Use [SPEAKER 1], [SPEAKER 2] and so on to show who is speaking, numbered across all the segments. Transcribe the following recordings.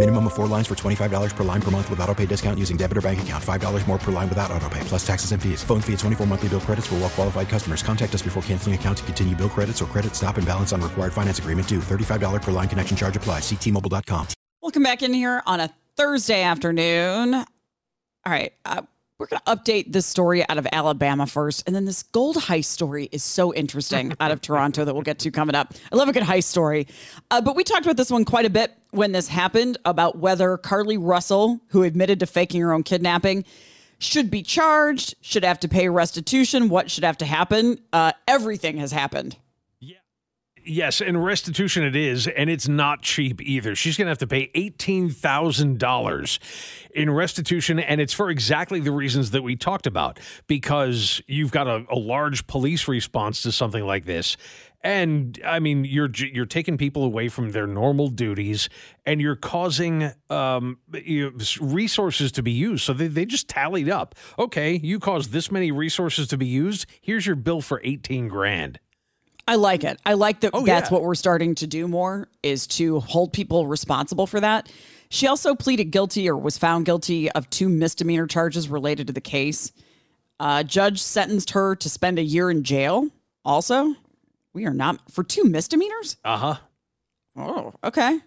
[SPEAKER 1] Minimum of four lines for $25 per line per month with auto pay discount using debit or bank account. $5 more per line without auto pay, plus taxes and fees. Phone fee at 24 monthly bill credits for well qualified customers. Contact us before canceling account to continue bill credits or credit stop and balance on required finance agreement due. $35 per line connection charge applies. Ctmobile.com.
[SPEAKER 2] Welcome back in here on a Thursday afternoon. All right. Uh, we're going to update this story out of Alabama first. And then this gold heist story is so interesting out of Toronto that we'll get to coming up. I love a good heist story. Uh, but we talked about this one quite a bit when this happened about whether Carlee Russell, who admitted to faking her own kidnapping, should be charged, should have to pay restitution, what should have to happen. Uh, everything has happened.
[SPEAKER 3] Yes, and restitution it is, and it's not cheap either. She's going to have to pay $18,000 in restitution, and it's for exactly the reasons that we talked about because you've got a, a large police response to something like this. And I mean, you're you're taking people away from their normal duties, and you're causing um, you know, resources to be used. So they, they just tallied up. Okay, you caused this many resources to be used. Here's your bill for eighteen grand.
[SPEAKER 2] I like it. I like that
[SPEAKER 3] Oh,
[SPEAKER 2] that's
[SPEAKER 3] yeah.
[SPEAKER 2] what we're starting to do more is to hold people responsible for that. She also pleaded guilty or was found guilty of two misdemeanor charges related to the case. Uh, judge sentenced her to spend a year in jail. Also, we are not for two misdemeanors.
[SPEAKER 3] Uh huh.
[SPEAKER 2] Oh, okay. I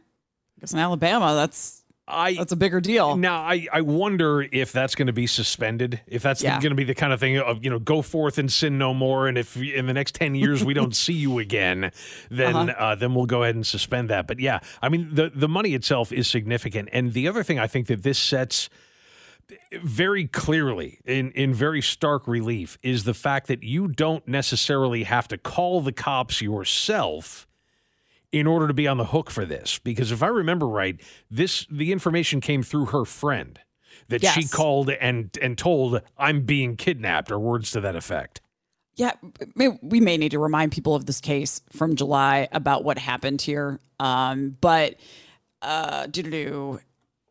[SPEAKER 2] guess in Alabama, that's
[SPEAKER 3] I
[SPEAKER 2] that's a bigger deal.
[SPEAKER 3] Now, I, I wonder if that's going to be suspended. If that's
[SPEAKER 2] Yeah.
[SPEAKER 3] going to be the kind of thing of, you know, go forth and sin no more. And if in the next 10 years we don't see you again, then
[SPEAKER 2] Uh-huh.
[SPEAKER 3] uh, then we'll go ahead and suspend that. But yeah, I mean, the, the money itself is significant. And the other thing I think that this sets very clearly in, in very stark relief is the fact that you don't necessarily have to call the cops yourself in order to be on the hook for this because if i remember right this the information came through her friend that she called and and told i'm being kidnapped or words to that effect
[SPEAKER 2] Yeah, we may need to remind people of this case from July about what happened here. Um, but uh, doo-doo-doo.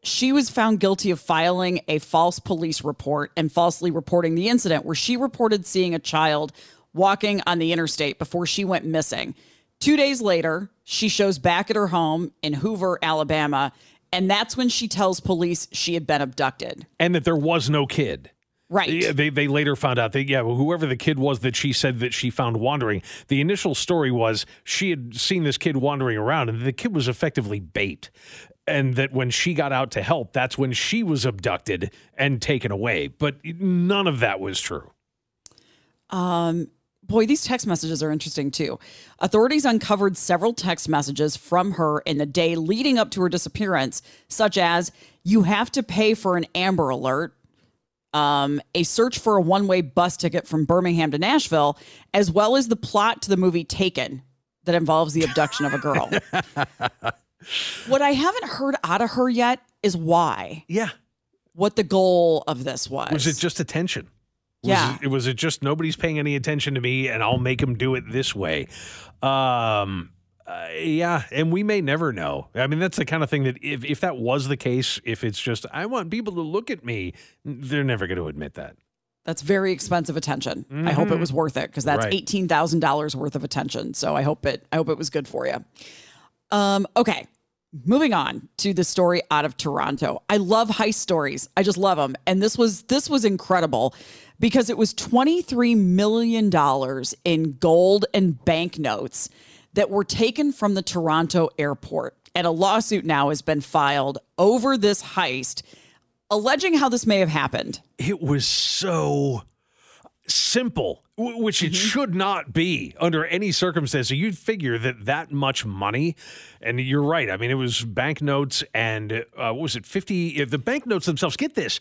[SPEAKER 2] She was found guilty of filing a false police report and falsely reporting the incident where she reported seeing a child walking on the interstate before she went missing. Two days later, she shows back at her home in Hoover, Alabama, and that's when she tells police she had been abducted.
[SPEAKER 3] and that there was no kid
[SPEAKER 2] Right.
[SPEAKER 3] They, they later found out that, yeah, whoever the kid was that she said that she found wandering, the initial story was she had seen this kid wandering around and the kid was effectively bait. And that when she got out to help, that's when she was abducted and taken away. But none of that was true.
[SPEAKER 2] Um, boy, these text messages are interesting too. Authorities uncovered several text messages from her in the day leading up to her disappearance, such as "You have to pay for an Amber Alert." Um, a search for a one way bus ticket from Birmingham to Nashville, as well as the plot to the movie Taken that involves the abduction of a girl. what I haven't heard out of her yet is why.
[SPEAKER 3] Yeah.
[SPEAKER 2] What the goal of this was.
[SPEAKER 3] Was it just attention? Was
[SPEAKER 2] Yeah.
[SPEAKER 3] It, was it just nobody's paying any attention to me and I'll make them do it this way? Um, uh, yeah. And we may never know. I mean, that's the kind of thing that if, if that was the case, if it's just, I want people to look at me, they're never going to admit that.
[SPEAKER 2] That's very expensive attention. I hope it was worth it because that's
[SPEAKER 3] Right.
[SPEAKER 2] eighteen thousand dollars worth of attention. So I hope it. I hope it was good for you. Um. Okay. Moving on to the story out of Toronto. I love heist stories. I just love them. And this was this was incredible because it was twenty three million dollars in gold and banknotes that were taken from the Toronto airport. And a lawsuit now has been filed over this heist, alleging how this may have happened.
[SPEAKER 3] It was so. Simple, which
[SPEAKER 2] Mm-hmm.
[SPEAKER 3] it should not be under any circumstance. So you'd figure that that much money, and you're right. I mean, it was banknotes and uh, what was it, 50? uh, The banknotes themselves, get this,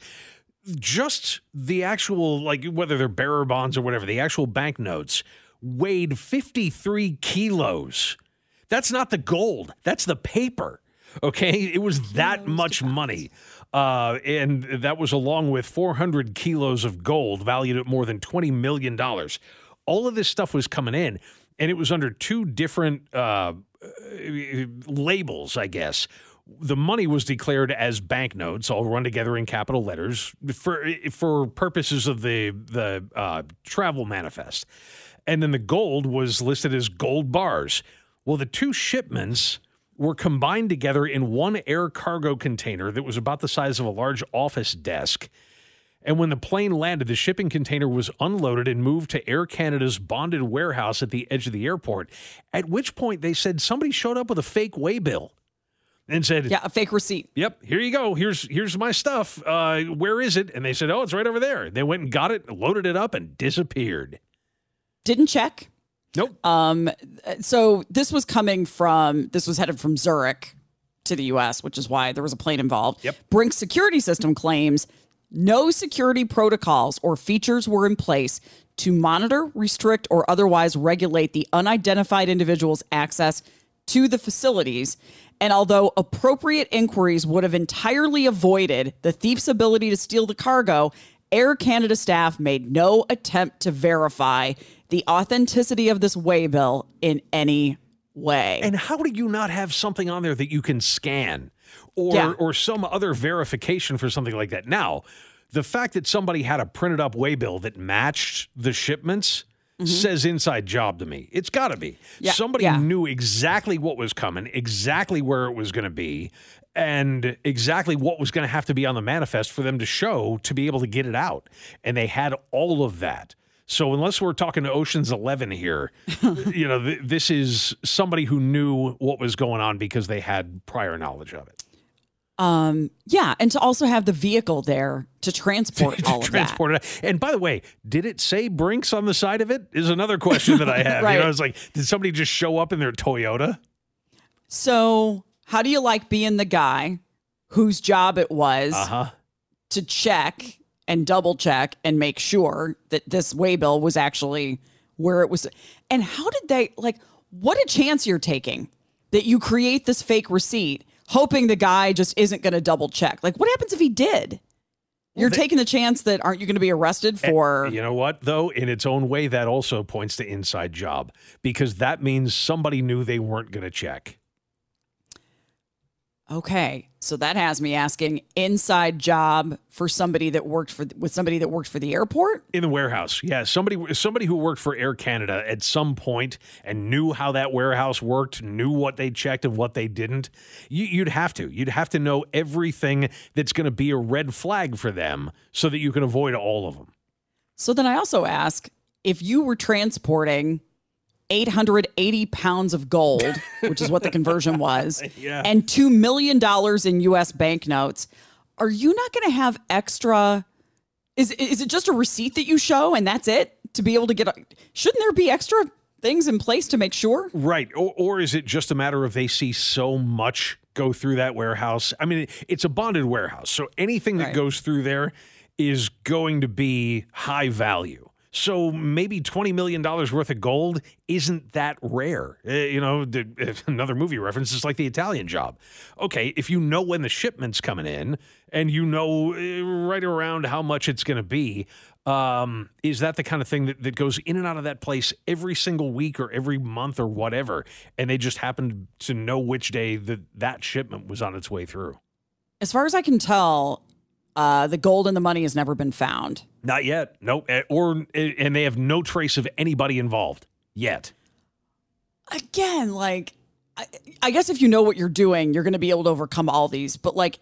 [SPEAKER 3] just the actual, like whether they're bearer bonds or whatever, the actual banknotes weighed 53 kilos. That's not the gold, that's the paper. Okay. It was that much money. Uh, and that was along with 400 kilos of gold valued at more than $20 million. All of this stuff was coming in, and it was under two different uh, labels, I guess. The money was declared as banknotes, all run together in capital letters for for purposes of the the uh, travel manifest, and then the gold was listed as gold bars. Well, the two shipments were combined together in one air cargo container that was about the size of a large office desk. And when the plane landed, the shipping container was unloaded and moved to Air Canada's bonded warehouse at the edge of the airport. At which point they said somebody showed up with a fake waybill and said,
[SPEAKER 2] Yeah, a fake receipt.
[SPEAKER 3] "Yep, here you go. Here's here's my stuff. Uh, where is it?" And they said, "Oh, it's right over there." They went and got it, loaded it up, and disappeared.
[SPEAKER 2] Didn't check.
[SPEAKER 3] Nope.
[SPEAKER 2] Um, so this was coming from this was headed from Zurich to the U.S., which is why there was a plane involved.
[SPEAKER 3] Yep.
[SPEAKER 2] Brink's security system claims no security protocols or features were in place to monitor, restrict, or otherwise regulate the unidentified individual's access to the facilities. And although appropriate inquiries would have entirely avoided the thief's ability to steal the cargo, Air Canada staff made no attempt to verify the authenticity of this waybill in any way.
[SPEAKER 3] And how do you not have something on there that you can scan or
[SPEAKER 2] Yeah.
[SPEAKER 3] or some other verification for something like that? Now, the fact that somebody had a printed up waybill that matched the shipments says inside job to me. It's got to be.
[SPEAKER 2] Mm-hmm. Yeah,
[SPEAKER 3] Somebody
[SPEAKER 2] yeah.
[SPEAKER 3] knew exactly what was coming, exactly where it was going to be, and exactly what was going to have to be on the manifest for them to show to be able to get it out. And they had all of that. So unless we're talking to Ocean's 11 here, you know, th- this is somebody who knew what was going on because they had prior knowledge of it.
[SPEAKER 2] um, yeah, and to also have the vehicle there to transport
[SPEAKER 3] To
[SPEAKER 2] all of that.
[SPEAKER 3] it. And by the way, did it say Brinks on the side of it? Is another question that I have.
[SPEAKER 2] Right.
[SPEAKER 3] You know, it's like, did somebody just show up in their Toyota?
[SPEAKER 2] So, how do you like being the guy whose job it was
[SPEAKER 3] Uh huh.
[SPEAKER 2] to check and double check and make sure that this waybill was actually where it was? And how did they like what a chance you're taking that you create this fake receipt hoping the guy just isn't going to double check. Like what happens if he did? You're
[SPEAKER 3] they-
[SPEAKER 2] taking the chance that aren't you going to be arrested for
[SPEAKER 3] You know what, though? In its own way, that also points to inside job because that means somebody knew they weren't going to check.
[SPEAKER 2] Okay, so that has me asking inside job for somebody that worked for with somebody that worked for the airport.
[SPEAKER 3] In the warehouse, yeah, somebody somebody who worked for Air Canada at some point and knew how that warehouse worked, knew what they checked and what they didn't. You, you'd have to, you'd have to know everything that's going to be a red flag for them, so that you can avoid all of them.
[SPEAKER 2] So then I also ask if you were transporting 880 pounds of gold, which is what the conversion was,
[SPEAKER 3] Yeah.
[SPEAKER 2] and $2 million in US banknotes, are you not going to have extra? Is, is it just a receipt that you show and that's it to be able to get? A, shouldn't there be extra things in place to make sure?
[SPEAKER 3] Right. Or, or is it just a matter of they see so much go through that warehouse? I mean, it's a bonded warehouse. So anything that
[SPEAKER 2] Right.
[SPEAKER 3] goes through there is going to be high value. So maybe $20 million worth of gold isn't that rare. Uh, you know, another movie reference is like the Italian job. Okay, if you know when the shipment's coming in and you know uh, right around how much it's going to be, um, is that the kind of thing that, that goes in and out of that place every single week or every month or whatever? And they just happen to know which day that that shipment was on its way through.
[SPEAKER 2] As far as I can tell, uh, the gold and the money has never been found.
[SPEAKER 3] Not yet. Nope. Eh, Or and they have no trace of anybody involved yet.
[SPEAKER 2] again, like, I, I guess if you know what you're doing, you're going to be able to overcome all these. But like,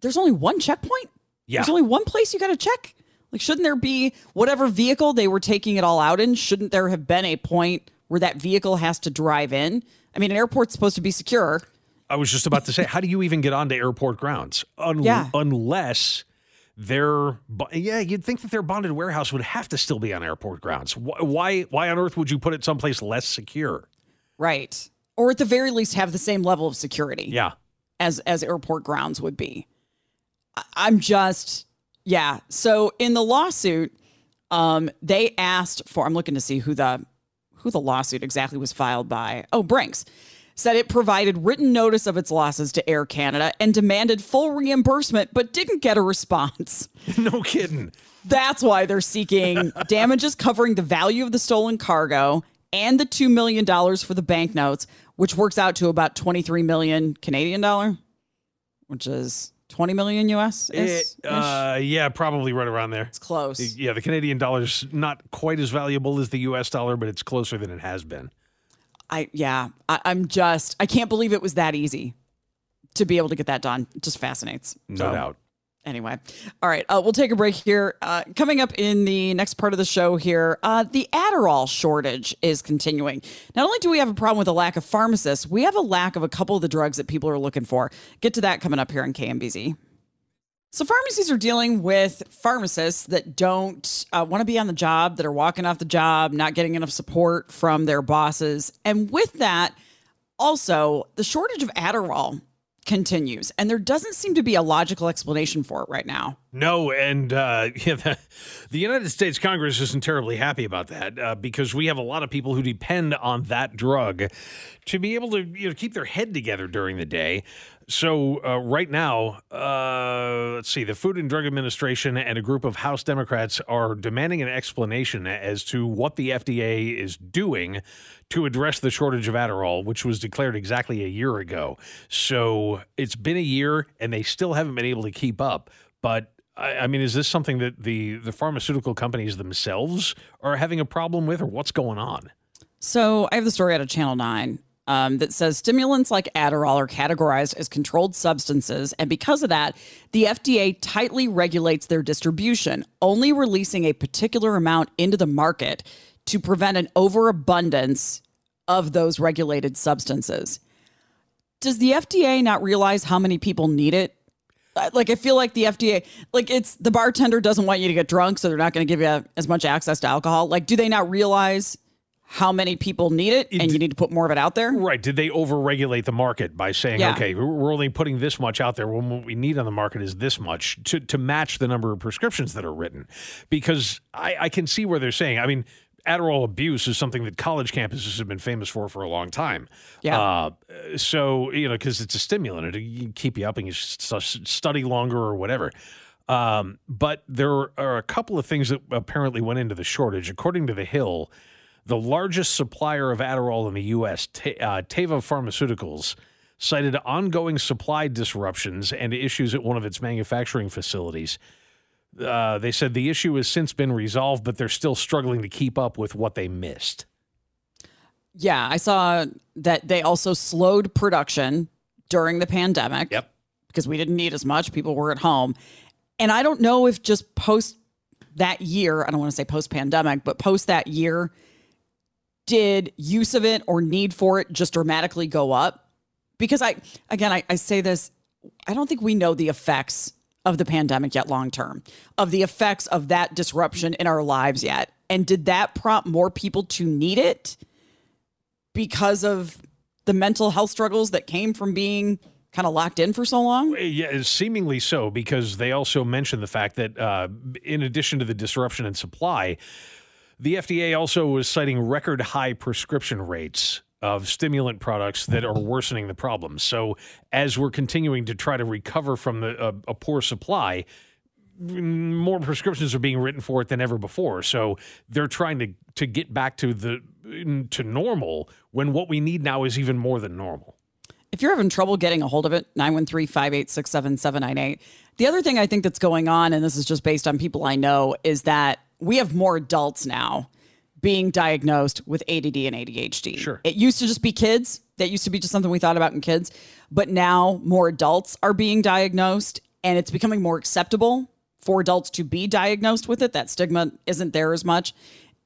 [SPEAKER 2] there's only one checkpoint.
[SPEAKER 3] Yeah.
[SPEAKER 2] There's only one place you got to check. Like, shouldn't there be whatever vehicle they were taking it all out in? Shouldn't there have been a point where that vehicle has to drive in? I mean, an airport's supposed to be secure.
[SPEAKER 3] I was just about to say, how do you even get onto airport grounds Un-
[SPEAKER 2] Yeah.
[SPEAKER 3] unless their bo- yeah, you'd think that their bonded warehouse would have to still be on airport grounds. Why why on earth would you put it someplace less secure?
[SPEAKER 2] Right. Or at the very least have the same level of security.
[SPEAKER 3] Yeah.
[SPEAKER 2] as as airport grounds would be. I'm just yeah. So in the lawsuit, um, they asked for. I'm looking to see who the who the lawsuit exactly was filed by. Oh, Brinks said it provided written notice of its losses to Air Canada and demanded full reimbursement, but didn't get a response.
[SPEAKER 3] no kidding.
[SPEAKER 2] That's why they're seeking damages covering the value of the stolen cargo and the $2 million for the banknotes, which works out to about 23 million Canadian dollar, which is 20 million US.
[SPEAKER 3] Uh, yeah, probably right around there.
[SPEAKER 2] it's close.
[SPEAKER 3] Yeah, the Canadian dollar's not quite as valuable as the U.S. dollar, but it's closer than it has been.
[SPEAKER 2] I, yeah, I, I'm just, I can't believe it was that easy to be able to get that done. It just fascinates.
[SPEAKER 3] No
[SPEAKER 2] So-
[SPEAKER 3] doubt.
[SPEAKER 2] Anyway, all right, uh, we'll take a break here. Uh, coming up in the next part of the show here, uh, the Adderall shortage is continuing. Not only do we have a problem with a lack of pharmacists, we have a lack of a couple of the drugs that people are looking for. Get to that coming up here on KMBZ. So, pharmacies are dealing with pharmacists that don't uh, want to be on the job, that are walking off the job, not getting enough support from their bosses. And with that, also, the shortage of Adderall continues, and there doesn't seem to be a logical explanation for it right now.
[SPEAKER 3] No, and uh, yeah, the, the United States Congress isn't terribly happy about that uh, because we have a lot of people who depend on that drug to be able to you know keep their head together during the day. So uh, right now, uh, let's see, the Food and Drug Administration and a group of House Democrats are demanding an explanation as to what the FDA is doing to address the shortage of Adderall, which was declared exactly a year ago. So it's been a year, and they still haven't been able to keep up. But I, mean, is this something that the the pharmaceutical companies themselves are having a problem with, or what's going on?
[SPEAKER 2] So I have the story out of Channel 9 um, that says stimulants like Adderall are categorized as controlled substances. And because of that, the FDA tightly regulates their distribution, only releasing a particular amount into the market to prevent an overabundance of those regulated substances. Does the FDA not realize how many people need it? Like, I feel like the FDA, like, it's the bartender doesn't want you to get drunk, so they're not going to give you as much access to alcohol. Like, do they not realize how many people need it and you need to put more of it out there?
[SPEAKER 3] Right? Did they overregulate the market by saying,
[SPEAKER 2] Yeah.
[SPEAKER 3] okay, we're only putting this much out there when what we need on the market is this much to to match the number of prescriptions that are written? Because I, I can see where they're saying. I mean. Adderall abuse is something that college campuses have been famous for for a long time.
[SPEAKER 2] Yeah.
[SPEAKER 3] Uh, so you know, because it's a stimulant, it keep you up and you study longer or whatever. Um, but there are a couple of things that apparently went into the shortage. According to the Hill, the largest supplier of Adderall in the U.S., uh, Teva Pharmaceuticals, cited ongoing supply disruptions and issues at one of its manufacturing facilities. Uh, they said the issue has since been resolved, but they're still struggling to keep up with what they missed.
[SPEAKER 2] Yeah, I saw that they also slowed production during the pandemic.
[SPEAKER 3] Yep.
[SPEAKER 2] Because we didn't need as much. People were at home. And I don't know if just post that year, I don't want to say post pandemic, but post that year, did use of it or need for it just dramatically go up? Because I, again, I, I say this, I don't think we know the effects of the pandemic yet long term, of the effects of that disruption in our lives yet. And did that prompt more people to need it because of the mental health struggles that came from being kind of locked in for so long?
[SPEAKER 3] Yeah, seemingly so, because they also mentioned the fact that uh, in addition to the disruption in supply, the FDA also was citing record high prescription rates of stimulant products that are worsening the problem. So, as we're continuing to try to recover from the, a poor supply, more prescriptions are being written for it than ever before. So they're trying to to get back to the to normal when what we need now is even more than normal.
[SPEAKER 2] If you're having trouble getting a hold of it, 913 586 7798. The other thing I think that's going on, and this is just based on people I know, is that we have more adults now being diagnosed with ADD and ADHD.
[SPEAKER 3] Sure.
[SPEAKER 2] It used to just be kids. That used to be just something we thought about in kids. But now more adults are being diagnosed, and it's becoming more acceptable for adults to be diagnosed with it. That stigma isn't there as much.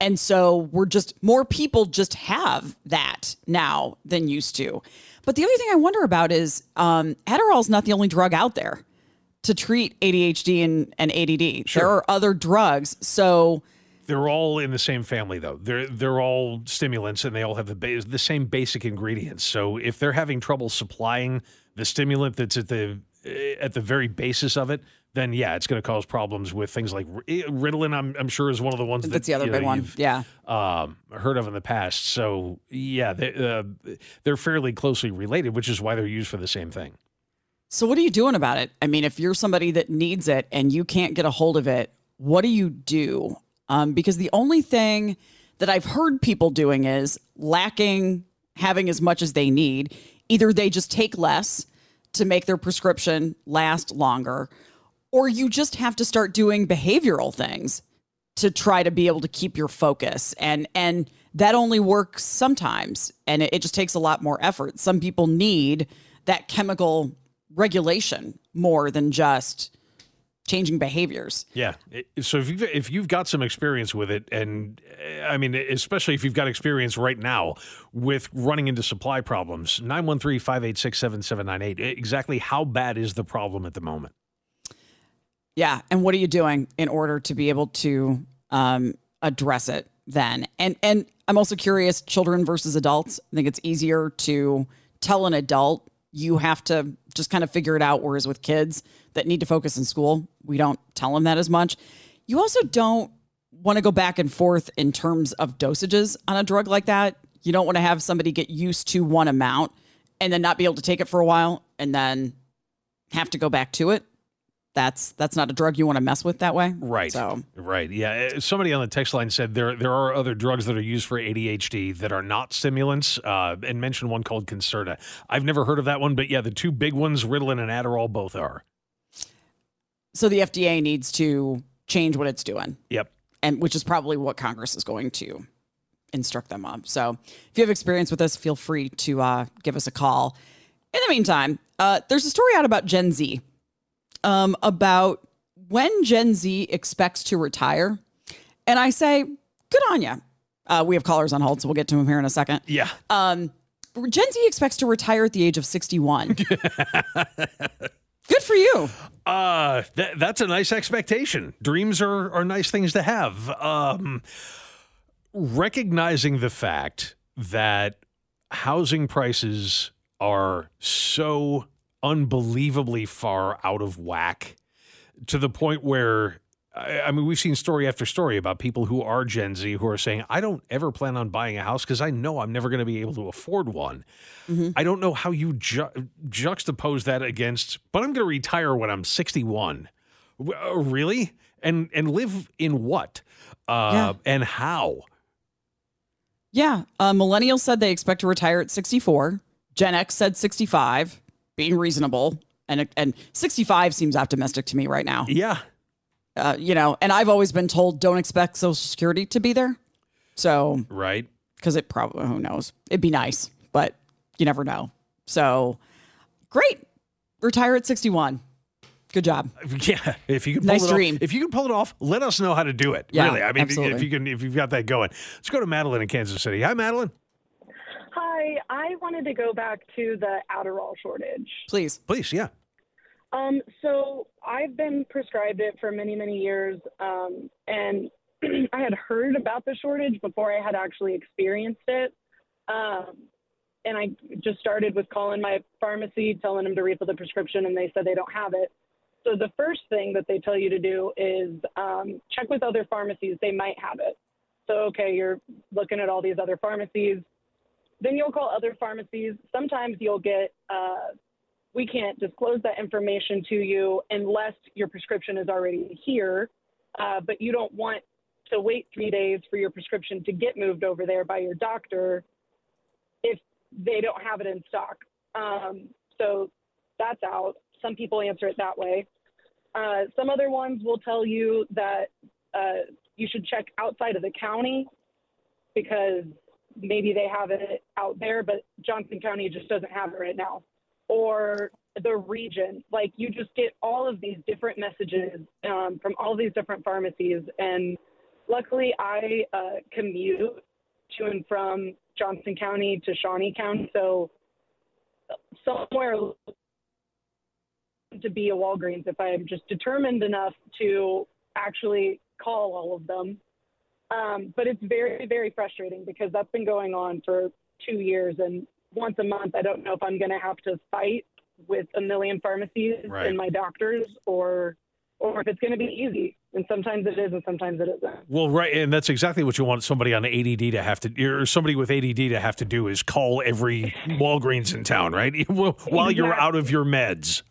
[SPEAKER 2] And so we're just more people just have that now than used to. But the other thing I wonder about is um, Adderall is not the only drug out there. To treat ADHD and, and ADD. There are other drugs. So
[SPEAKER 3] They're all in the same family, though. They're they're all stimulants, and they all have the ba- the same basic ingredients. So if they're having trouble supplying the stimulant that's at the eh, at the very basis of it, then yeah, it's going to cause problems with things like eh, Ritalin. I'm, I'm sure is one of the ones that,
[SPEAKER 2] that's the other
[SPEAKER 3] you
[SPEAKER 2] big
[SPEAKER 3] know,
[SPEAKER 2] one. Yeah.
[SPEAKER 3] um, heard of in the past. So yeah, they, uh, they're fairly closely related, which is why they're used for the same thing.
[SPEAKER 2] So what are you doing about it? I mean, if you're somebody that needs it and you can't get a hold of it, what do you do? Um, because the only thing that I've heard people doing is lacking having as much as they need. Either they just take less to make their prescription last longer, or you just have to start doing behavioral things to try to be able to keep your focus and and that only works sometimes and it, it just takes a lot more effort some people need that chemical regulation more than just changing behaviors
[SPEAKER 3] Yeah. So if you've, if you've got some experience with it, and uh, I mean, especially if you've got experience right now with running into supply problems, 913 586 7798, exactly how bad is the problem at the moment?
[SPEAKER 2] yeah and what are you doing in order to be able to um, address it then and and i'm also curious children versus adults i think it's easier to tell an adult you have to just kind of figure it out whereas with kids that need to focus in school we don't tell them that as much. You also don't want to go back and forth in terms of dosages on a drug like that. You don't want to have somebody get used to one amount and then not be able to take it for a while and then have to go back to it that's that's not a drug you want to mess with that way.
[SPEAKER 3] Right.
[SPEAKER 2] So
[SPEAKER 3] Right. Yeah. Uh, Somebody on the text line said there there are other drugs that are used for ADHD that are not stimulants, uh, and mentioned one called Concerta. I've never heard of that one, but yeah, the two big ones, Ritalin and Adderall, both are.
[SPEAKER 2] so the FDA needs to change what it's doing,
[SPEAKER 3] Yep.
[SPEAKER 2] and which is probably what Congress is going to instruct them on. So if you have experience with this, feel free to uh, give us a call. In the meantime, uh, there's a story out about Gen Z, um, about when Gen Z expects to retire, and I say, good on you. Uh, we have callers on hold, so we'll get to them here in a second.
[SPEAKER 3] Yeah.
[SPEAKER 2] Um, Gen Z expects to retire at the age of 61. Good for you.
[SPEAKER 3] Uh, that, that's a nice expectation. Dreams are, are nice things to have. Um, recognizing the fact that housing prices are so unbelievably far out of whack to the point where I mean, we've seen story after story about people who are Gen Z who are saying, I don't ever plan on buying a house because I know I'm never going to be able to afford one. I don't know how you ju- juxtapose that against, but I'm going to retire when I'm 61. W- uh, Really? And and live in what? Uh,
[SPEAKER 2] Yeah.
[SPEAKER 3] And how?
[SPEAKER 2] Yeah. Uh, millennials said they expect to retire at 64. Gen X said 65, being reasonable. And, and 65 seems optimistic to me right now.
[SPEAKER 3] Yeah.
[SPEAKER 2] Uh, you know, and I've always been told don't expect Social Security to be there. So,
[SPEAKER 3] Right.
[SPEAKER 2] because it probably, who knows? It'd be nice, but you never know. So, great. Retire at 61. Good job.
[SPEAKER 3] Yeah, if you can pull
[SPEAKER 2] Nice
[SPEAKER 3] it off,
[SPEAKER 2] dream.
[SPEAKER 3] if you can pull it off, let us know how to do it.
[SPEAKER 2] Yeah,
[SPEAKER 3] really, I mean, if you can, if you've got that going, let's go to Madeline in Kansas City. Hi, Madeline.
[SPEAKER 4] Hi, I wanted to go back to the Adderall shortage.
[SPEAKER 2] Please.
[SPEAKER 3] Please, yeah.
[SPEAKER 4] Um, so I've been prescribed it for many, many years, um, and I had heard about the shortage before I had actually experienced it. Um, and I just started with calling my pharmacy, telling them to refill the prescription, and they said they don't have it. So the first thing that they tell you to do is um, check with other pharmacies; they might have it. So okay, you're looking at all these other pharmacies. Then you'll call other pharmacies. Sometimes you'll get uh, we can't disclose that information to you unless your prescription is already here, uh, but you don't want to wait three days for your prescription to get moved over there by your doctor if they don't have it in stock. Um, so that's out. Some people answer it that way. Uh, some other ones will tell you that uh, you should check outside of the county because maybe they have it out there, but Johnson County just doesn't have it right now or the region. Like you just get all of these different messages um, from all these different pharmacies. And luckily, I uh, commute to and from Johnson County to Shawnee County, so somewhere to be a Walgreens if I'm just determined enough to actually call all of them. Um, but it's very, very frustrating because that's been going on for two years. And once a month, I don't know if I'm going to have to fight with a million pharmacies
[SPEAKER 3] Right.
[SPEAKER 4] and my doctors or or if it's going to be easy. And sometimes it is and sometimes it isn't.
[SPEAKER 3] Well, right, and that's exactly what you want somebody on ADD to have to, or somebody with ADD to have to do is call every Walgreens in town, right? While you're out of your meds.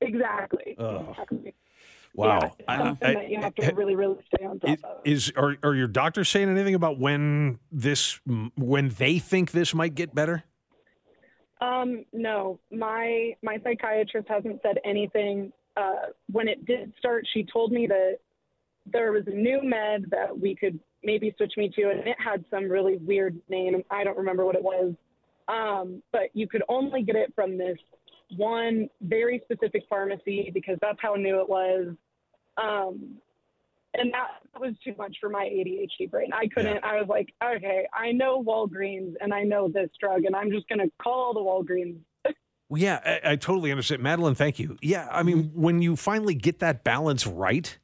[SPEAKER 4] Exactly. Exactly.
[SPEAKER 3] Wow.
[SPEAKER 4] Yeah, it's
[SPEAKER 3] I-
[SPEAKER 4] something
[SPEAKER 3] I-
[SPEAKER 4] that you have to really, really stay on top
[SPEAKER 3] It-
[SPEAKER 4] of.
[SPEAKER 3] Is are are your doctors saying anything about when this when they think this might get better?
[SPEAKER 4] Um, no, my my psychiatrist hasn't said anything. Uh, when it did start, she told me that there was a new med that we could maybe switch me to, and it had some really weird name. I don't remember what it was, um, but you could only get it from this one very specific pharmacy because that's how new it was. Um, and that was too much for my ADHD brain. I couldn't. I was like, okay, I know Walgreens and I know this drug, and I'm just going to call the Walgreens.
[SPEAKER 3] Yeah, I, I totally understand, Madeline. Thank you. Yeah, I mean,
[SPEAKER 2] Mm-hmm.
[SPEAKER 3] when you finally get that balance right,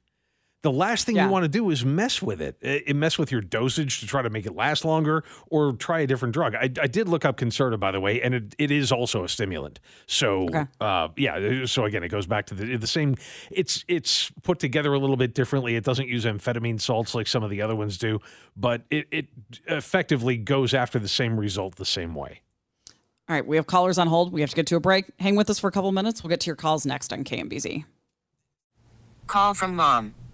[SPEAKER 3] the last thing
[SPEAKER 2] Yeah.
[SPEAKER 3] you want to do is mess with it. Uh, mess with your dosage to try to make it last longer, or try a different drug. I, I did look up Concerta, by the way, and it, it is also a stimulant. So,
[SPEAKER 2] Okay.
[SPEAKER 3] uh, yeah. So again, it goes back to the the same. It's it's put together a little bit differently. It doesn't use amphetamine salts like some of the other ones do, but it it effectively goes after the same result the same way.
[SPEAKER 2] All right, we have callers on hold. We have to get to a break. Hang with us for a couple minutes. We'll get to your calls next on KMBZ.
[SPEAKER 5] Call from mom.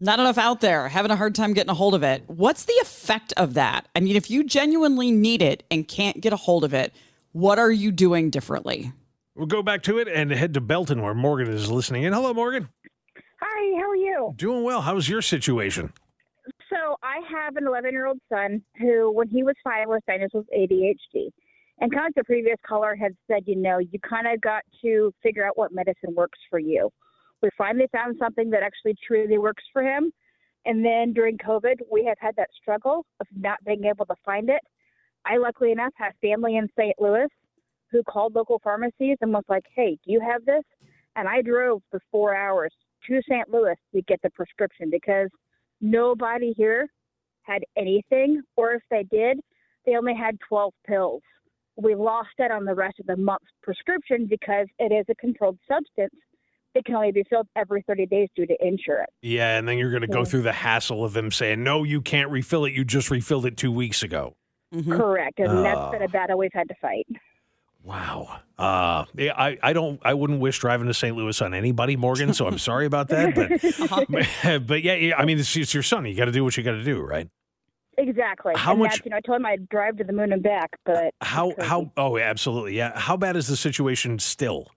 [SPEAKER 2] Not enough out there. Having a hard time getting a hold of it. What's the effect of that? I mean, if you genuinely need it and can't get a hold of it, what are you doing differently?
[SPEAKER 3] We'll go back to it and head to Belton where Morgan is listening in. Hello, Morgan.
[SPEAKER 6] Hi, how are you?
[SPEAKER 3] Doing well. How's your situation?
[SPEAKER 6] So I have an 11 year old son who, when he was five, was diagnosed with ADHD. And kind of like the previous caller had said, you know, you kind of got to figure out what medicine works for you. We finally found something that actually truly works for him. And then during COVID, we have had that struggle of not being able to find it. I, luckily enough, have family in St. Louis who called local pharmacies and was like, hey, do you have this? And I drove for four hours to St. Louis to get the prescription because nobody here had anything, or if they did, they only had 12 pills. We lost it on the rest of the month's prescription because it is a controlled substance. It can only be filled every 30 days due to insurance.
[SPEAKER 3] Yeah, and then you're going to go through the hassle of them saying, no, you can't refill it. You just refilled it two weeks ago.
[SPEAKER 6] Correct. And
[SPEAKER 3] Ah.
[SPEAKER 6] that's been a battle we've had to fight.
[SPEAKER 3] Wow. Uh, I, I don't, I wouldn't wish driving to St. Louis on anybody, Morgan. So I'm sorry about that. But, but yeah, yeah, I mean, it's, it's your son. You got to do what you got to do, right?
[SPEAKER 6] Exactly.
[SPEAKER 3] How
[SPEAKER 6] and
[SPEAKER 3] much-
[SPEAKER 6] That's, you know, I told him I'd drive to the moon and back, but
[SPEAKER 3] How, how, oh, absolutely. Yeah. How bad is the situation still?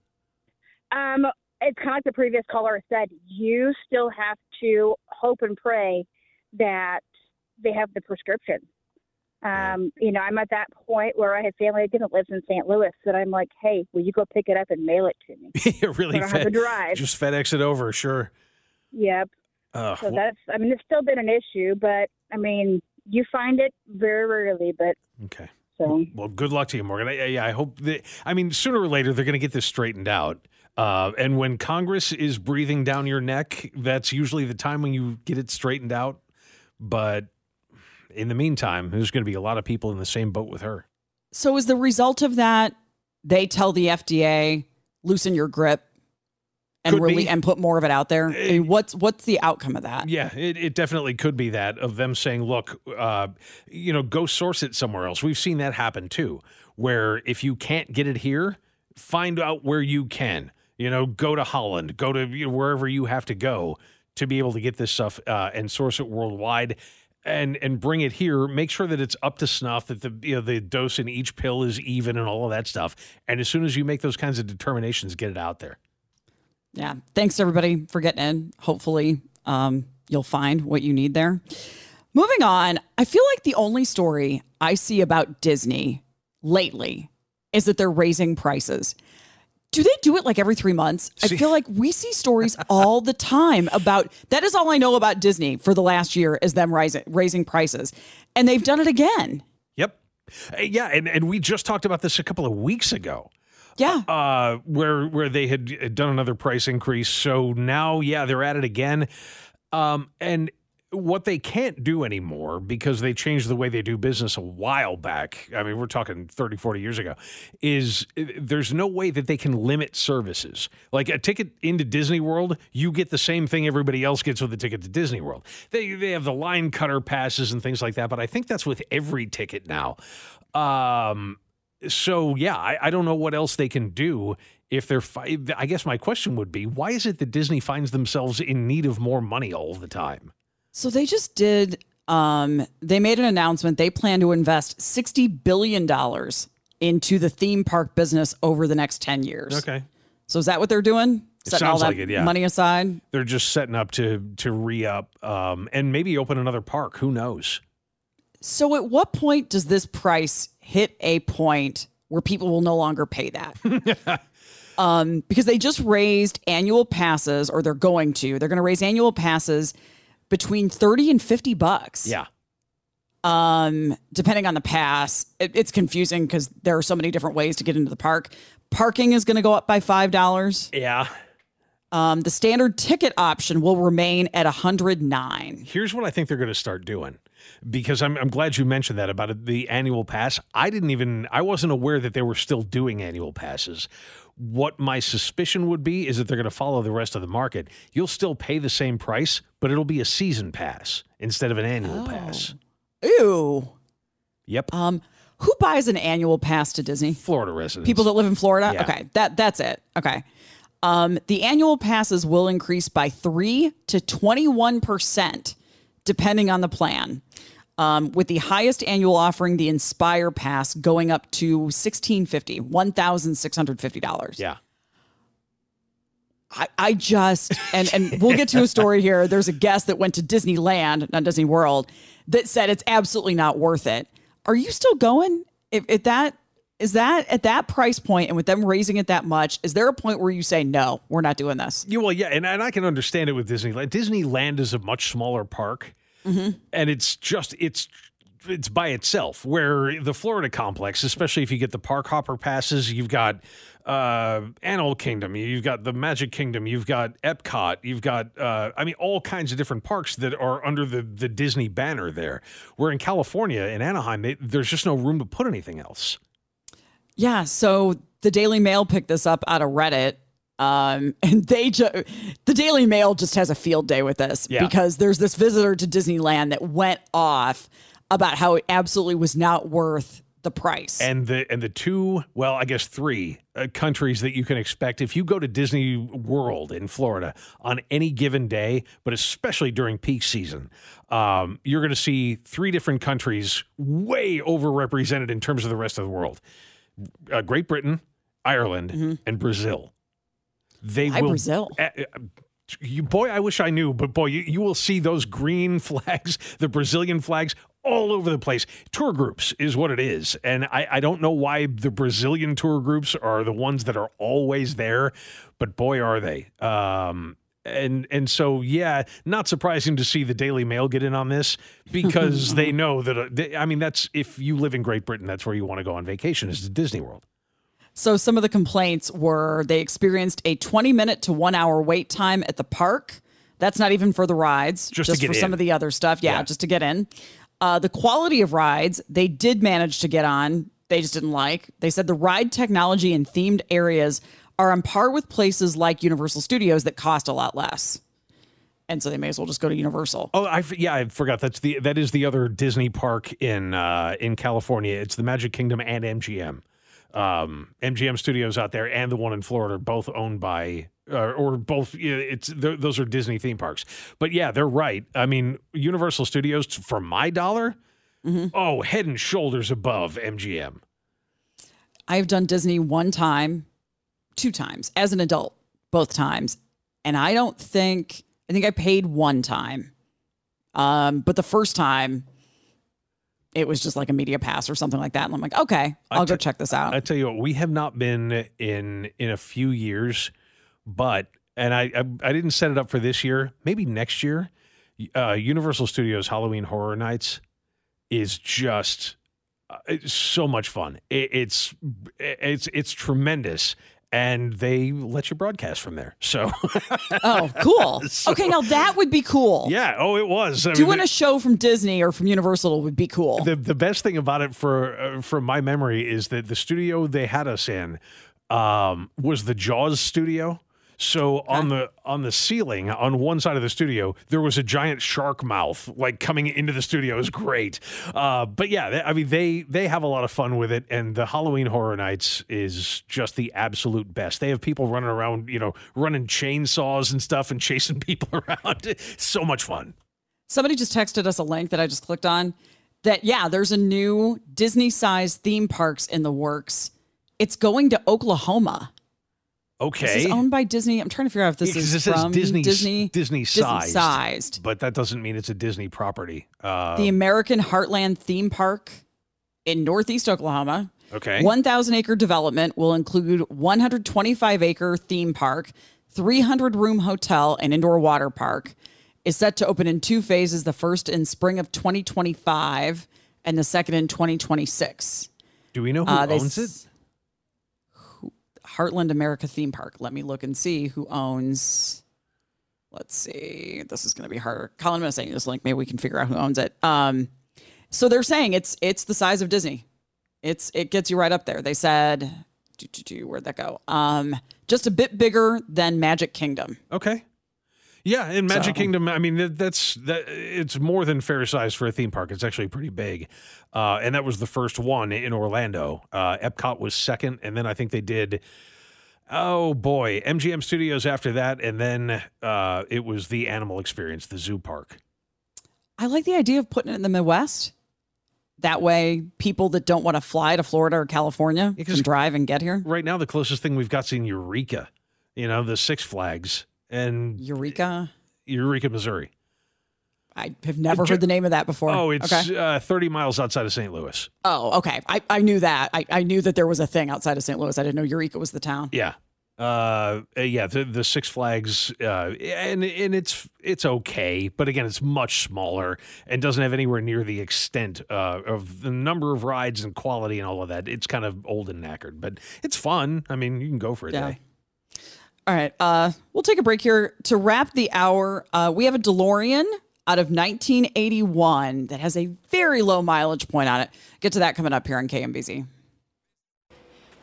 [SPEAKER 6] Um, it's kind of like the previous caller said. You still have to hope and pray that they have the prescription. Um, You know, I'm at that point where I have family that lives in St. Louis that I'm like, hey, will you go pick it up and mail it to me?
[SPEAKER 3] really
[SPEAKER 6] I don't have to drive.
[SPEAKER 3] Just FedEx it over, sure.
[SPEAKER 6] Yep.
[SPEAKER 3] Uh,
[SPEAKER 6] So that's, I mean, it's still been an issue, but I mean, you find it very rarely, but
[SPEAKER 3] okay.
[SPEAKER 6] so.
[SPEAKER 3] Well, good luck to you, Morgan. I, yeah, I hope that. I mean, sooner or later they're going to get this straightened out. Uh, and when Congress is breathing down your neck, that's usually the time when you get it straightened out. But in the meantime, there's going to be a lot of people in the same boat with her.
[SPEAKER 2] So is the result of that they tell the FDA loosen your grip and
[SPEAKER 3] Could
[SPEAKER 2] really
[SPEAKER 3] be. Eh,
[SPEAKER 2] and put more of it out there? I mean, what's what's the outcome of that?
[SPEAKER 3] Yeah, it, it definitely could be that of them saying, look, uh, you know, go source it somewhere else. We've seen that happen too, where if you can't get it here, find out where you can. You know, go to Holland, go to you know, wherever you have to go to be able to get this stuff uh, and source it worldwide. And, and bring it here. Make sure that it's up to snuff. That the you know, the dose in each pill is even, and all of that stuff. And as soon as you make those kinds of determinations, get it out there.
[SPEAKER 2] Yeah. Thanks everybody for getting in. Hopefully, um, you'll find what you need there. Moving on, I feel like the only story I see about Disney lately is that they're raising prices. Do they do it like every three months? I feel like we see stories all the time about that. Is all I know about Disney for the last year is them rising raising prices, and they've done it again.
[SPEAKER 3] Yep. Uh, Yeah, and, and we just talked about this a couple of weeks ago.
[SPEAKER 2] Yeah.
[SPEAKER 3] Uh, where where they had done another price increase. So now, yeah, they're at it again. Um, and what they can't do anymore because they changed the way they do business a while back. I mean, we're talking 30, 40 years ago, is uh, there's no way that they can limit services. Like a ticket into Disney World, you get the same thing everybody else gets with a ticket to Disney World. They they have the line cutter passes and things like that, but I think that's with every ticket now. Um so yeah, I, I don't know what else they can do if they're. Fi- I guess my question would be, why is it that Disney finds themselves in need of more money all the time?
[SPEAKER 2] So they just did. Um, they made an announcement. They plan to invest sixty billion dollars into the theme park business over the next ten years.
[SPEAKER 3] Okay,
[SPEAKER 2] So is that what they're doing?
[SPEAKER 3] It
[SPEAKER 2] Setting all
[SPEAKER 3] sounds
[SPEAKER 2] that
[SPEAKER 3] like it, yeah.
[SPEAKER 2] money aside.
[SPEAKER 3] they're just setting up to to re up um, and maybe open another park. Who knows?
[SPEAKER 2] So at what point does this price hit a point where people will no longer pay that? um, because they just raised annual passes, or they're going to. They're going to raise annual passes between thirty and fifty bucks.
[SPEAKER 3] Yeah.
[SPEAKER 2] um depending on the pass it, it's confusing because there are so many different ways to get into the park parking is going to go up by five dollars
[SPEAKER 3] Yeah.
[SPEAKER 2] um the standard ticket option will remain at 109
[SPEAKER 3] Here's what I think they're going to start doing because I'm, I'm glad you mentioned that about the annual pass. I didn't even, I wasn't aware that they were still doing annual passes. What my suspicion would be is that they're going to follow the rest of the market. You'll still pay the same price, but it'll be a season pass instead of an annual pass.
[SPEAKER 2] ew
[SPEAKER 3] Yep.
[SPEAKER 2] um who buys an annual pass to disney
[SPEAKER 3] Florida residents.
[SPEAKER 2] people that live in florida
[SPEAKER 3] Yeah.
[SPEAKER 2] okay that that's it okay um the annual passes will increase by 3 to 21% depending on the plan um, with the highest annual offering the inspire pass going up to 1650 $1650
[SPEAKER 3] Yeah.
[SPEAKER 2] I, I just and and we'll get to a story here. There's a guest that went to Disneyland, not Disney World, that said it's absolutely not worth it. Are you still going? If, if that is that at that price point and with them raising it that much, is there a point where you say no, we're not doing this?
[SPEAKER 3] Yeah, well, yeah, and, and I can understand it with Disneyland. Disneyland is a much smaller park, and it's just it's it's by itself. Where the Florida complex, especially if you get the park hopper passes, you've got uh, Animal Kingdom, you've got the Magic Kingdom, you've got Epcot, you've got uh, I mean all kinds of different parks that are under the the Disney banner there. Where in California, in Anaheim, they, there's just no room to put anything else.
[SPEAKER 2] Yeah. So the Daily Mail picked this up out of Reddit. Um, and they just, the Daily Mail just has a field day with this
[SPEAKER 3] Yeah.
[SPEAKER 2] because there's this visitor to Disneyland that went off about how it absolutely was not worth the price.
[SPEAKER 3] And the and the two, well, I guess three uh, countries that you can expect if you go to Disney World in Florida on any given day, but especially during peak season, um, you're going to see three different countries way overrepresented in terms of the rest of the world: uh, Great Britain, Ireland, and Brazil. They
[SPEAKER 2] Why
[SPEAKER 3] will
[SPEAKER 2] Brazil?
[SPEAKER 3] uh, uh, you, boy, I wish I knew, but boy, you, you will see those green flags, the Brazilian flags, all over the place. Tour groups is what it is. And I, I don't know why the Brazilian tour groups are the ones that are always there, but boy, are they. Um, and and so yeah, not surprising to see the Daily Mail get in on this because they know that. Uh, they, I mean, that's if you live in Great Britain, that's where you want to go on vacation is to Disney World.
[SPEAKER 2] So some of the complaints were they experienced a 20 minute to one hour wait time at the park. That's not even for the rides,
[SPEAKER 3] Just to get
[SPEAKER 2] for some of the other stuff. Yeah,
[SPEAKER 3] Yeah.
[SPEAKER 2] just to get in. Uh, the quality of rides they did manage to get on. They just didn't like. They said the ride technology and themed areas are on par with places like Universal Studios that cost a lot less. And so they may as well just go to Universal.
[SPEAKER 3] Oh, I yeah, I forgot. That's the that is the other Disney park in uh, in California. It's the Magic Kingdom and MGM. Um, MGM Studios out there and the one in Florida are both owned by uh, or both. yeah, It's those are Disney theme parks. But yeah, they're right. I mean, Universal Studios for my dollar, oh, head and shoulders above MGM.
[SPEAKER 2] I've done Disney one time, two times as an adult, both times. And I don't think, I think I paid one time. Um, but the first time, it was just like a media pass or something like that. And I'm like, okay, I'll go check this out.
[SPEAKER 3] I tell you what, we have not been in in a few years, but and I I, I didn't set it up for this year. Maybe next year. Uh, Universal Studios Halloween Horror Nights is just uh, it's so much fun. It, it's it's it's tremendous, and they let you broadcast from there. So
[SPEAKER 2] oh, cool. okay, now that would be cool.
[SPEAKER 3] yeah, oh, it was. I mean,
[SPEAKER 2] Doing a show from Disney or from Universal would be cool.
[SPEAKER 3] the the best thing about it for uh, from my memory is that the studio they had us in um, was the Jaws studio. So on the on the ceiling on one side of the studio there was a giant shark mouth like coming into the studio. It was great. Uh, but yeah, they, I mean they they have a lot of fun with it, and the Halloween Horror Nights is just the absolute best. They have people running around, you know, running chainsaws and stuff and chasing people around. so much fun.
[SPEAKER 2] Somebody just texted us a link that I just clicked on that, yeah, there's a new Disney sized theme parks in the works. It's going to Oklahoma.
[SPEAKER 3] Okay.
[SPEAKER 2] This is owned by Disney. I'm trying to figure out if this
[SPEAKER 3] Yeah,
[SPEAKER 2] is from
[SPEAKER 3] Disney
[SPEAKER 2] Disney.
[SPEAKER 3] Disney sized,
[SPEAKER 2] sized.
[SPEAKER 3] but that doesn't mean it's a Disney property. Uh,
[SPEAKER 2] the American Heartland Theme Park in Northeast Oklahoma.
[SPEAKER 3] Okay.
[SPEAKER 2] 1,000 acre development will include 125 acre theme park, 300 room hotel, and indoor water park. Is set to open in two phases. The first in spring of 2025, and the second in 2026.
[SPEAKER 3] do we know who
[SPEAKER 2] Uh,
[SPEAKER 3] owns it?
[SPEAKER 2] Heartland America Theme Park. Let me look and see who owns. Let's see. This is going to be harder. Colin, I'm this link. Maybe we can figure out who owns it. Um, so they're saying it's it's the size of Disney. It's it gets you right up there. They said, where'd that go? Um, just a bit bigger than Magic Kingdom.
[SPEAKER 3] Okay. Yeah, in Magic
[SPEAKER 2] So-
[SPEAKER 3] Kingdom, I mean that, that's that. It's more than fair size for a theme park. It's actually pretty big, uh, and that was the first one in Orlando. Uh, Epcot was second, and then I think they did. Oh boy, MGM Studios after that, and then uh, it was the Animal Experience, the zoo park.
[SPEAKER 2] I like the idea of putting it in the Midwest. That way, people that don't want to fly to Florida or California can drive and get here.
[SPEAKER 3] Right now, the closest thing we've got is in Eureka, you know, the Six Flags and
[SPEAKER 2] Eureka,
[SPEAKER 3] Eureka, Missouri.
[SPEAKER 2] I have never heard the name of that before.
[SPEAKER 3] Oh, it's
[SPEAKER 2] okay.
[SPEAKER 3] uh, 30 miles outside of St. Louis.
[SPEAKER 2] Oh, okay. I, I knew that. I, I knew that there was a thing outside of St. Louis. I didn't know Eureka was the town.
[SPEAKER 3] Yeah. Uh, uh, yeah, the, the Six Flags, uh, and and it's it's okay, but again, it's much smaller and doesn't have anywhere near the extent uh, of the number of rides and quality and all of that. It's kind of old and knackered, but it's fun. I mean, you can go for a
[SPEAKER 2] Yeah.
[SPEAKER 3] day.
[SPEAKER 2] All right. Uh, we'll take a break here to wrap the hour. Uh, we have a DeLorean out of 1981 that has a very low mileage point on it. Get to that coming up here on KMBZ.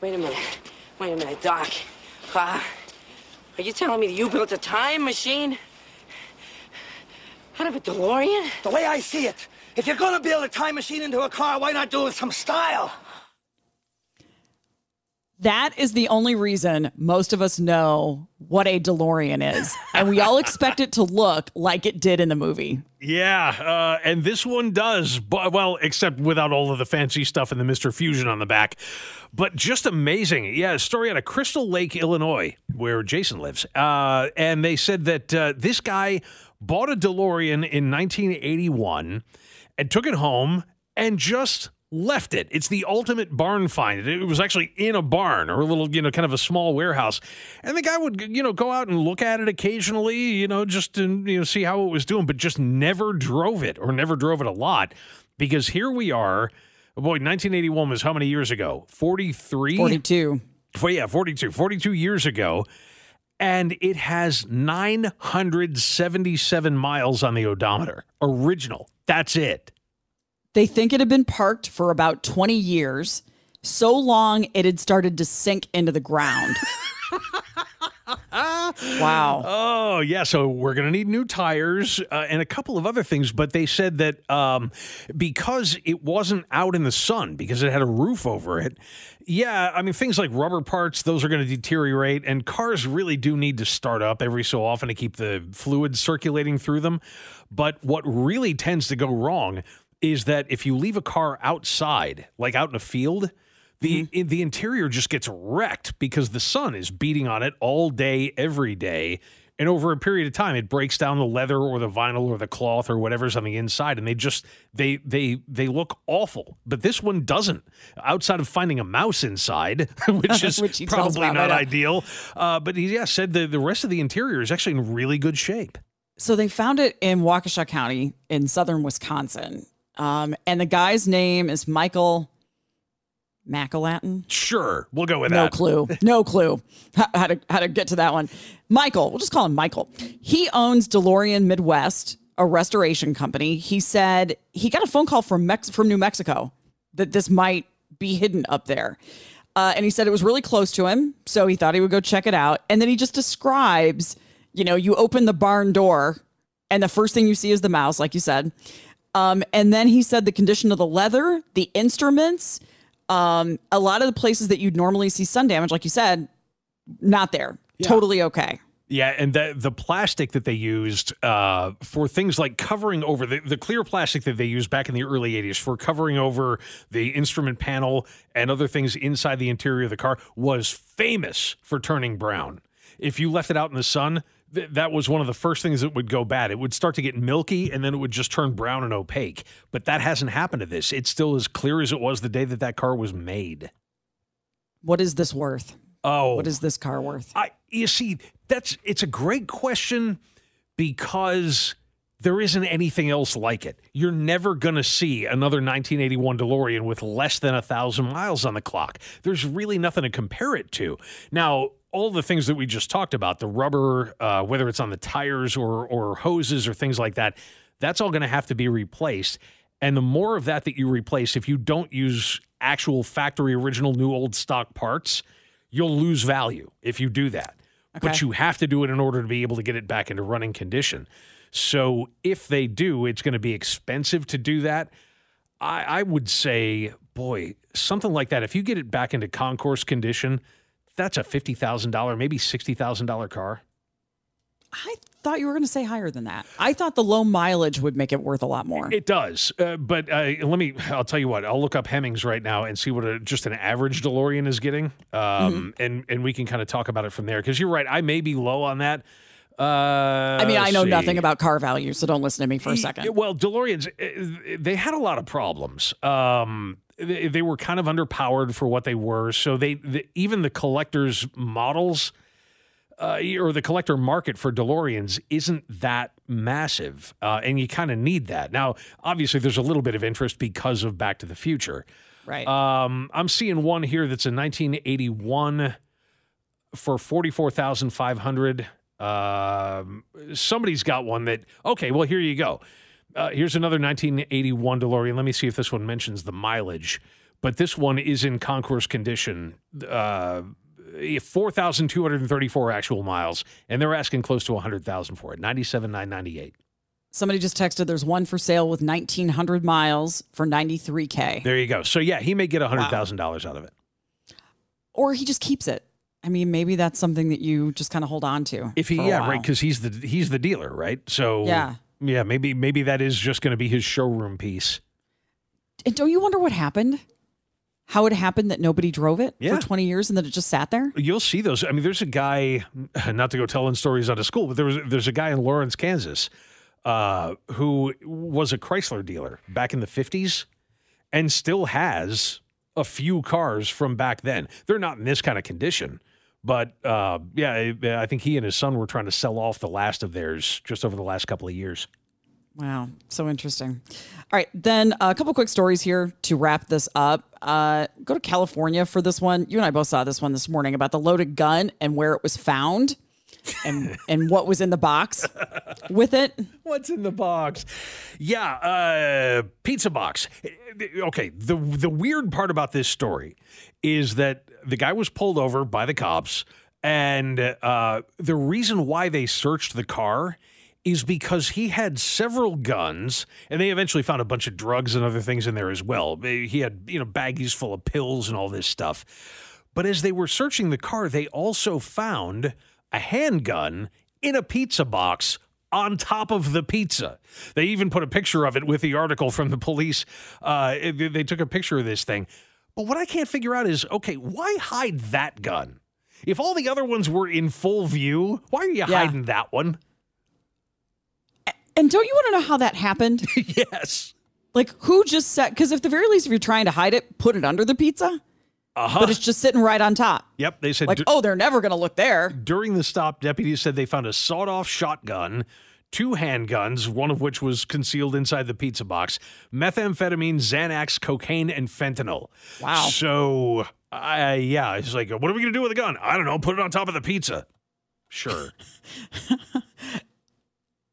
[SPEAKER 7] Wait a minute. Wait a minute, Doc. Uh, are you telling me that you built a time machine? Out of a DeLorean?
[SPEAKER 8] The way I see it, if you're gonna build a time machine into a car, why not do it with some style?
[SPEAKER 2] That is the only reason most of us know what a DeLorean is. and we all expect it to look like it did in the movie.
[SPEAKER 3] Yeah, uh, and this one does, but well, except without all of the fancy stuff and the Mister Fusion on the back. But just amazing, yeah. A story out of Crystal Lake, Illinois, where Jason lives, uh, and they said that uh, this guy bought a DeLorean in 1981. and took it home and just left it. It's the ultimate barn find. It was actually in a barn or a little, you know, kind of a small warehouse. And the guy would, you know, go out and look at it occasionally, you know, just to, you know, see how it was doing, but just never drove it or never drove it a lot because here we are. Oh boy, 1981 was how many years ago? 43?
[SPEAKER 2] 42.
[SPEAKER 3] Well, yeah, 42. 42 years ago. And it has 977 miles on the odometer. Original. That's it.
[SPEAKER 2] They think it had been parked for about 20 years, so long it had started to sink into the ground. wow.
[SPEAKER 3] Oh, yeah. So we're going to need new tires uh, and a couple of other things. But they said that um, because it wasn't out in the sun, because it had a roof over it, yeah, I mean, things like rubber parts, those are going to deteriorate. And cars really do need to start up every so often to keep the fluid circulating through them. But what really tends to go wrong is that if you leave a car outside, like out in a field, the
[SPEAKER 2] Mm-hmm.
[SPEAKER 3] the interior just gets wrecked because the sun is beating on it all day, every day. And over a period of time, it breaks down the leather or the vinyl or the cloth or whatever's on the inside, and they just they they they look awful. But this one doesn't. Outside of finding a mouse inside, which is
[SPEAKER 2] Which
[SPEAKER 3] probably not
[SPEAKER 2] right
[SPEAKER 3] ideal, uh, but he yeah said the the rest of the interior is actually in really good shape.
[SPEAKER 2] So they found it in Waukesha County in southern Wisconsin. Um, and the guy's name is Michael Macalatin.
[SPEAKER 3] Sure, we'll go with
[SPEAKER 2] no
[SPEAKER 3] that.
[SPEAKER 2] No clue. No clue how, how to how to get to that one. Michael, we'll just call him Michael. He owns DeLorean Midwest, a restoration company. He said he got a phone call from Mex- from New Mexico that this might be hidden up there. Uh, and he said it was really close to him, so he thought he would go check it out. And then he just describes, you know, you open the barn door, and the first thing you see is the mouse, like you said. Um, and then he said the condition of the leather, the instruments, um, a lot of the places that you'd normally see sun damage, like you said, not there. Totally okay.
[SPEAKER 3] Yeah, and the the plastic that they used uh, for things like covering over the, the clear plastic that they used back in the early '80s for covering over the instrument panel and other things inside the interior of the car was famous for turning brown. If you left it out in the sun, th- that was one of the first things that would go bad. It would start to get milky, and then it would just turn brown and opaque. But that hasn't happened to this. It's still as clear as it was the day that that car was made.
[SPEAKER 2] What is this worth?
[SPEAKER 3] Oh,
[SPEAKER 2] What is this car worth?
[SPEAKER 3] I you see that's it's a great question because there isn't anything else like it. You're never going to see another 1981 DeLorean with less than a thousand miles on the clock. There's really nothing to compare it to. Now, all the things that we just talked about, the rubber, uh, whether it's on the tires or or hoses or things like that, that's all going to have to be replaced. And the more of that that you replace, if you don't use actual factory original new old stock parts, you'll lose value if you do that. But you have to do it in order to be able to get it back into running condition. So if they do, it's going to be expensive to do that. I, I would say, boy, something like that. If you get it back into concours condition, that's a fifty thousand dollar, maybe sixty thousand dollar car.
[SPEAKER 2] I thought you were going to say higher than that. I thought the low mileage would make it worth a lot more.
[SPEAKER 3] It does, uh, but uh, let me. I'll tell you what. I'll look up Hemmings right now and see what a, just an average DeLorean is getting, um,
[SPEAKER 2] Mm-hmm.
[SPEAKER 3] and and we can kind of talk about it from there. Because you're right, I may be low on that. Uh,
[SPEAKER 2] I mean, I know
[SPEAKER 3] see.
[SPEAKER 2] nothing about car value, so don't listen to me for a second.
[SPEAKER 3] Well, DeLoreans, uh, they had a lot of problems. Um, they, they were kind of underpowered for what they were. So they, the, even the collectors' models uh, or the collector market for DeLoreans isn't that massive, uh, and you kind of need that. Now, obviously, there's a little bit of interest because of Back to the Future.
[SPEAKER 2] Right.
[SPEAKER 3] Um, I'm seeing one here that's a 1981 for 44,500. Um, somebody's got one that, okay, well, here you go. Uh, here's another 1981 DeLorean. Let me see if this one mentions the mileage. But this one is in concours condition. Uh, 4,234 actual miles, and they're asking close to 100,000 for it. 97,998.
[SPEAKER 2] Somebody just texted there's one for sale with 1,900 miles for 93K.
[SPEAKER 3] There you go. So yeah, he may get $100,000 out of it.
[SPEAKER 2] Or he just keeps it. I mean, maybe that's something that you just kind of hold on to.
[SPEAKER 3] If he, yeah, right, because he's the he's the dealer, right? So
[SPEAKER 2] Yeah.
[SPEAKER 3] Yeah, maybe maybe that is just going to be his showroom piece.
[SPEAKER 2] And don't you wonder what happened? How it happened that nobody drove it
[SPEAKER 3] Yeah.
[SPEAKER 2] for 20 years and that it just sat there?
[SPEAKER 3] You'll see those. I mean, there's a guy, not to go telling stories out of school, but there was there's a guy in Lawrence, Kansas. uh, who was a Chrysler dealer back in the 50s and still has a few cars from back then. They're not in this kind of condition. But uh, yeah, I think he and his son were trying to sell off the last of theirs just over the last couple of years.
[SPEAKER 2] Wow, so interesting. All right, then a couple quick stories here to wrap this up. Uh, go to California for this one. You and I both saw this one this morning about the loaded gun and where it was found. and and what was in the box with it.
[SPEAKER 3] What's in the box? Yeah, uh, pizza box. Okay, the the weird part about this story is that the guy was pulled over by the cops, and uh, the reason why they searched the car is because he had several guns, and they eventually found a bunch of drugs and other things in there as well. He had you know baggies full of pills and all this stuff. But as they were searching the car, they also found a handgun in a pizza box on top of the pizza. They even put a picture of it with the article from the police. Uh, they took a picture of this thing. But what I can't figure out is okay, why hide that gun? If all the other ones were in full view, why are you yeah. hiding that one?
[SPEAKER 2] And don't you want to know how that happened?
[SPEAKER 3] yes.
[SPEAKER 2] Like who just said? Because if the very least, if you're trying to hide it, put it under the pizza. Uh-huh. But it's just sitting right on top.
[SPEAKER 3] Yep. They said,
[SPEAKER 2] like, oh, they're never going to look there.
[SPEAKER 3] During the stop, deputies said they found a sawed off shotgun, two handguns, one of which was concealed inside the pizza box, methamphetamine, Xanax, cocaine, and fentanyl.
[SPEAKER 2] Wow.
[SPEAKER 3] So, uh, yeah, it's like, what are we going to do with the gun? I don't know. Put it on top of the pizza. Sure.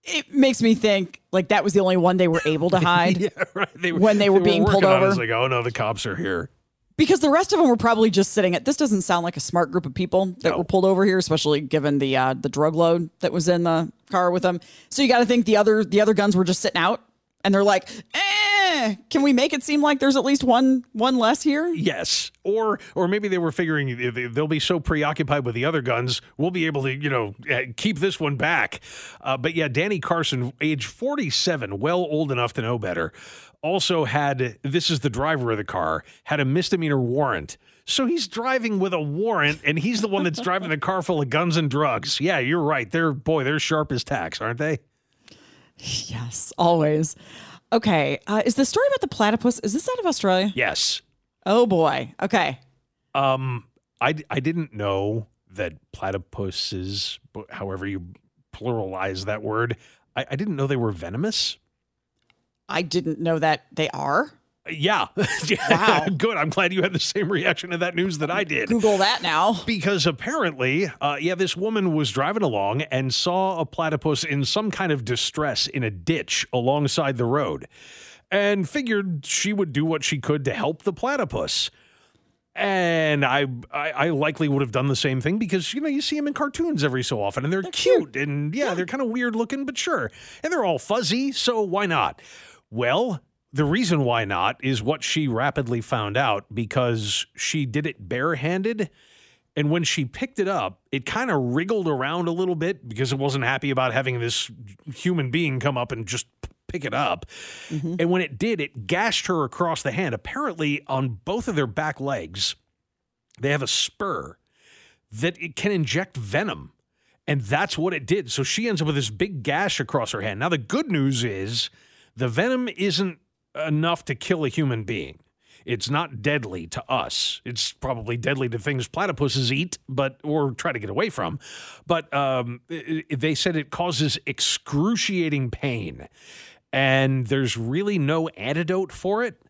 [SPEAKER 2] it makes me think like that was the only one they were able to hide yeah, right. they were, when they were they being were pulled over.
[SPEAKER 3] It's like, oh no, the cops are here
[SPEAKER 2] because the rest of them were probably just sitting at this doesn't sound like a smart group of people that no. were pulled over here especially given the uh, the drug load that was in the car with them so you got to think the other the other guns were just sitting out and they're like eh, can we make it seem like there's at least one one less here?
[SPEAKER 3] Yes. Or or maybe they were figuring they'll be so preoccupied with the other guns we'll be able to you know eh, keep this one back. Uh, but yeah danny carson age 47 well old enough to know better also had this is the driver of the car had a misdemeanor warrant. So he's driving with a warrant, and he's the one that's driving the car full of guns and drugs. Yeah, you're right. They're boy, they're sharp as tacks, aren't they?
[SPEAKER 2] Yes, always. Okay, uh, is the story about the platypus? Is this out of Australia?
[SPEAKER 3] Yes.
[SPEAKER 2] Oh boy. Okay.
[SPEAKER 3] Um, I I didn't know that platypuses, however you pluralize that word, I, I didn't know they were venomous.
[SPEAKER 2] I didn't know that they are.
[SPEAKER 3] Yeah. Wow. Good. I'm glad you had the same reaction to that news that I did.
[SPEAKER 2] Google that now.
[SPEAKER 3] Because apparently, uh, yeah, this woman was driving along and saw a platypus in some kind of distress in a ditch alongside the road and figured she would do what she could to help the platypus. And I, I, I, likely would have done the same thing because you know you see them in cartoons every so often, and they're, they're cute, cute, and yeah, yeah. they're kind of weird looking, but sure, and they're all fuzzy, so why not? Well, the reason why not is what she rapidly found out because she did it barehanded. And when she picked it up, it kind of wriggled around a little bit because it wasn't happy about having this human being come up and just pick it up. Mm-hmm. And when it did, it gashed her across the hand. Apparently, on both of their back legs, they have a spur that it can inject venom. And that's what it did. So she ends up with this big gash across her hand. Now, the good news is the venom isn't enough to kill a human being. It's not deadly to us. It's probably deadly to things platypuses eat, but or try to get away from. But um, they said it causes excruciating pain, and there's really no antidote for it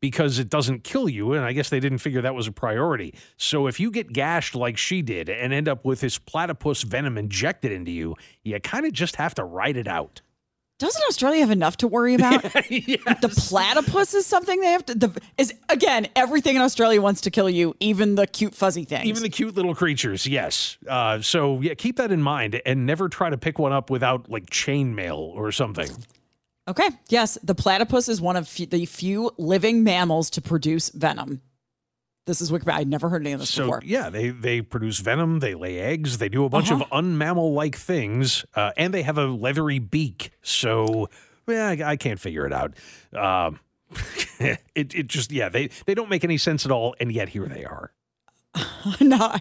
[SPEAKER 3] because it doesn't kill you. And I guess they didn't figure that was a priority. So if you get gashed like she did and end up with this platypus venom injected into you, you kind of just have to ride it out.
[SPEAKER 2] Doesn't Australia have enough to worry about?
[SPEAKER 3] yes.
[SPEAKER 2] The platypus is something they have to. The, is again everything in Australia wants to kill you, even the cute fuzzy things,
[SPEAKER 3] even the cute little creatures. Yes. Uh, so yeah, keep that in mind, and never try to pick one up without like chainmail or something.
[SPEAKER 2] Okay. Yes, the platypus is one of f- the few living mammals to produce venom. This is Wikipedia. I'd never heard any of this
[SPEAKER 3] so,
[SPEAKER 2] before.
[SPEAKER 3] Yeah, they they produce venom, they lay eggs, they do a bunch uh-huh. of unmammal like things, uh, and they have a leathery beak. So, yeah, I, I can't figure it out. Um, it it just yeah they they don't make any sense at all, and yet here they are.
[SPEAKER 2] now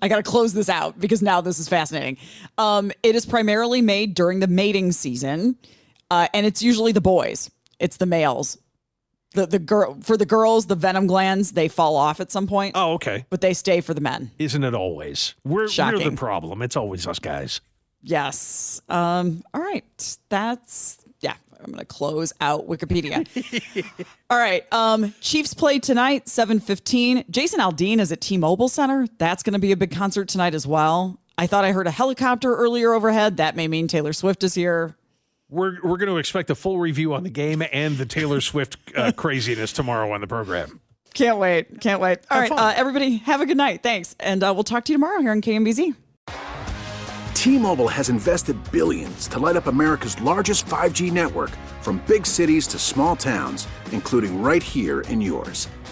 [SPEAKER 2] I got to close this out because now this is fascinating. Um, it is primarily made during the mating season. uh, and it's usually the boys. It's the males. The the girl for the girls, the venom glands they fall off at some point.
[SPEAKER 3] Oh, okay.
[SPEAKER 2] But they stay for the men.
[SPEAKER 3] Isn't it always? We're, we're the problem. It's always us guys.
[SPEAKER 2] Yes. Um. All right. That's yeah. I'm gonna close out Wikipedia. all right. Um. Chiefs play tonight, 7:15. Jason Aldean is at T-Mobile Center. That's gonna be a big concert tonight as well. I thought I heard a helicopter earlier overhead. That may mean Taylor Swift is here.
[SPEAKER 3] We're, we're going to expect a full review on the game and the Taylor Swift uh, craziness tomorrow on the program.
[SPEAKER 2] Can't wait. Can't wait. All
[SPEAKER 3] Have
[SPEAKER 2] right, uh, everybody, have a good night. Thanks. And uh, we'll talk to you tomorrow here on KMBZ.
[SPEAKER 9] T-Mobile has invested billions to light up America's largest 5G network from big cities to small towns, including right here in yours.